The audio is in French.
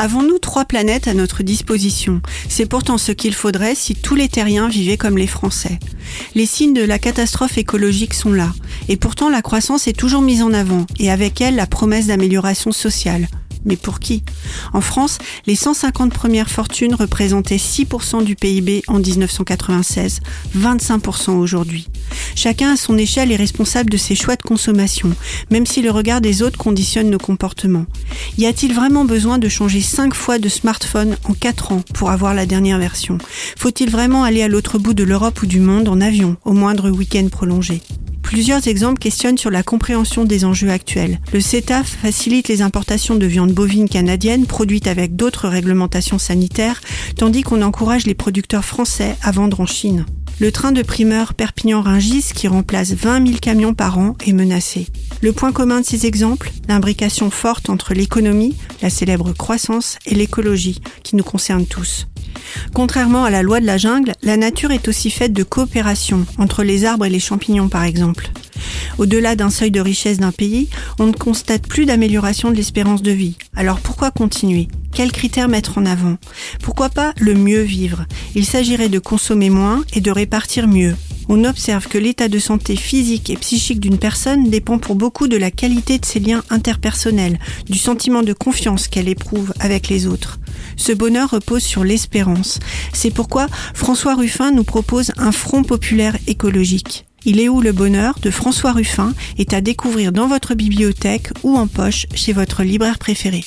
Avons-nous trois planètes à notre disposition? C'est pourtant ce qu'il faudrait si tous les terriens vivaient comme les Français. Les signes de la catastrophe écologique sont là, et pourtant la croissance est toujours mise en avant, et avec elle la promesse d'amélioration sociale. Mais pour qui? En France, les 150 premières fortunes représentaient 6% du PIB en 1996, 25% aujourd'hui. Chacun à son échelle est responsable de ses choix de consommation, même si le regard des autres conditionne nos comportements. Y a-t-il vraiment besoin de changer 5 fois de smartphone en 4 ans pour avoir la dernière version? Faut-il vraiment aller à l'autre bout de l'Europe ou du monde en avion, au moindre week-end prolongé? Plusieurs exemples questionnent sur la compréhension des enjeux actuels. Le CETA facilite les importations de viande bovine canadienne produite avec d'autres réglementations sanitaires, tandis qu'on encourage les producteurs français à vendre en Chine. Le train de primeur Perpignan-Ringis, qui remplace 20 000 camions par an, est menacé. Le point commun de ces exemples, l'imbrication forte entre l'économie, la célèbre croissance, et l'écologie, qui nous concerne tous. Contrairement à la loi de la jungle, la nature est aussi faite de coopération entre les arbres et les champignons par exemple. Au-delà d'un seuil de richesse d'un pays, on ne constate plus d'amélioration de l'espérance de vie. Alors pourquoi continuer? Quels critères mettre en avant? Pourquoi pas le mieux vivre? Il s'agirait de consommer moins et de répartir mieux. On observe que l'état de santé physique et psychique d'une personne dépend pour beaucoup de la qualité de ses liens interpersonnels, du sentiment de confiance qu'elle éprouve avec les autres. Ce bonheur repose sur l'espérance. C'est pourquoi François Ruffin nous propose un front populaire écologique. Il est où le bonheur de François Ruffin est à découvrir dans votre bibliothèque ou en poche chez votre libraire préféré.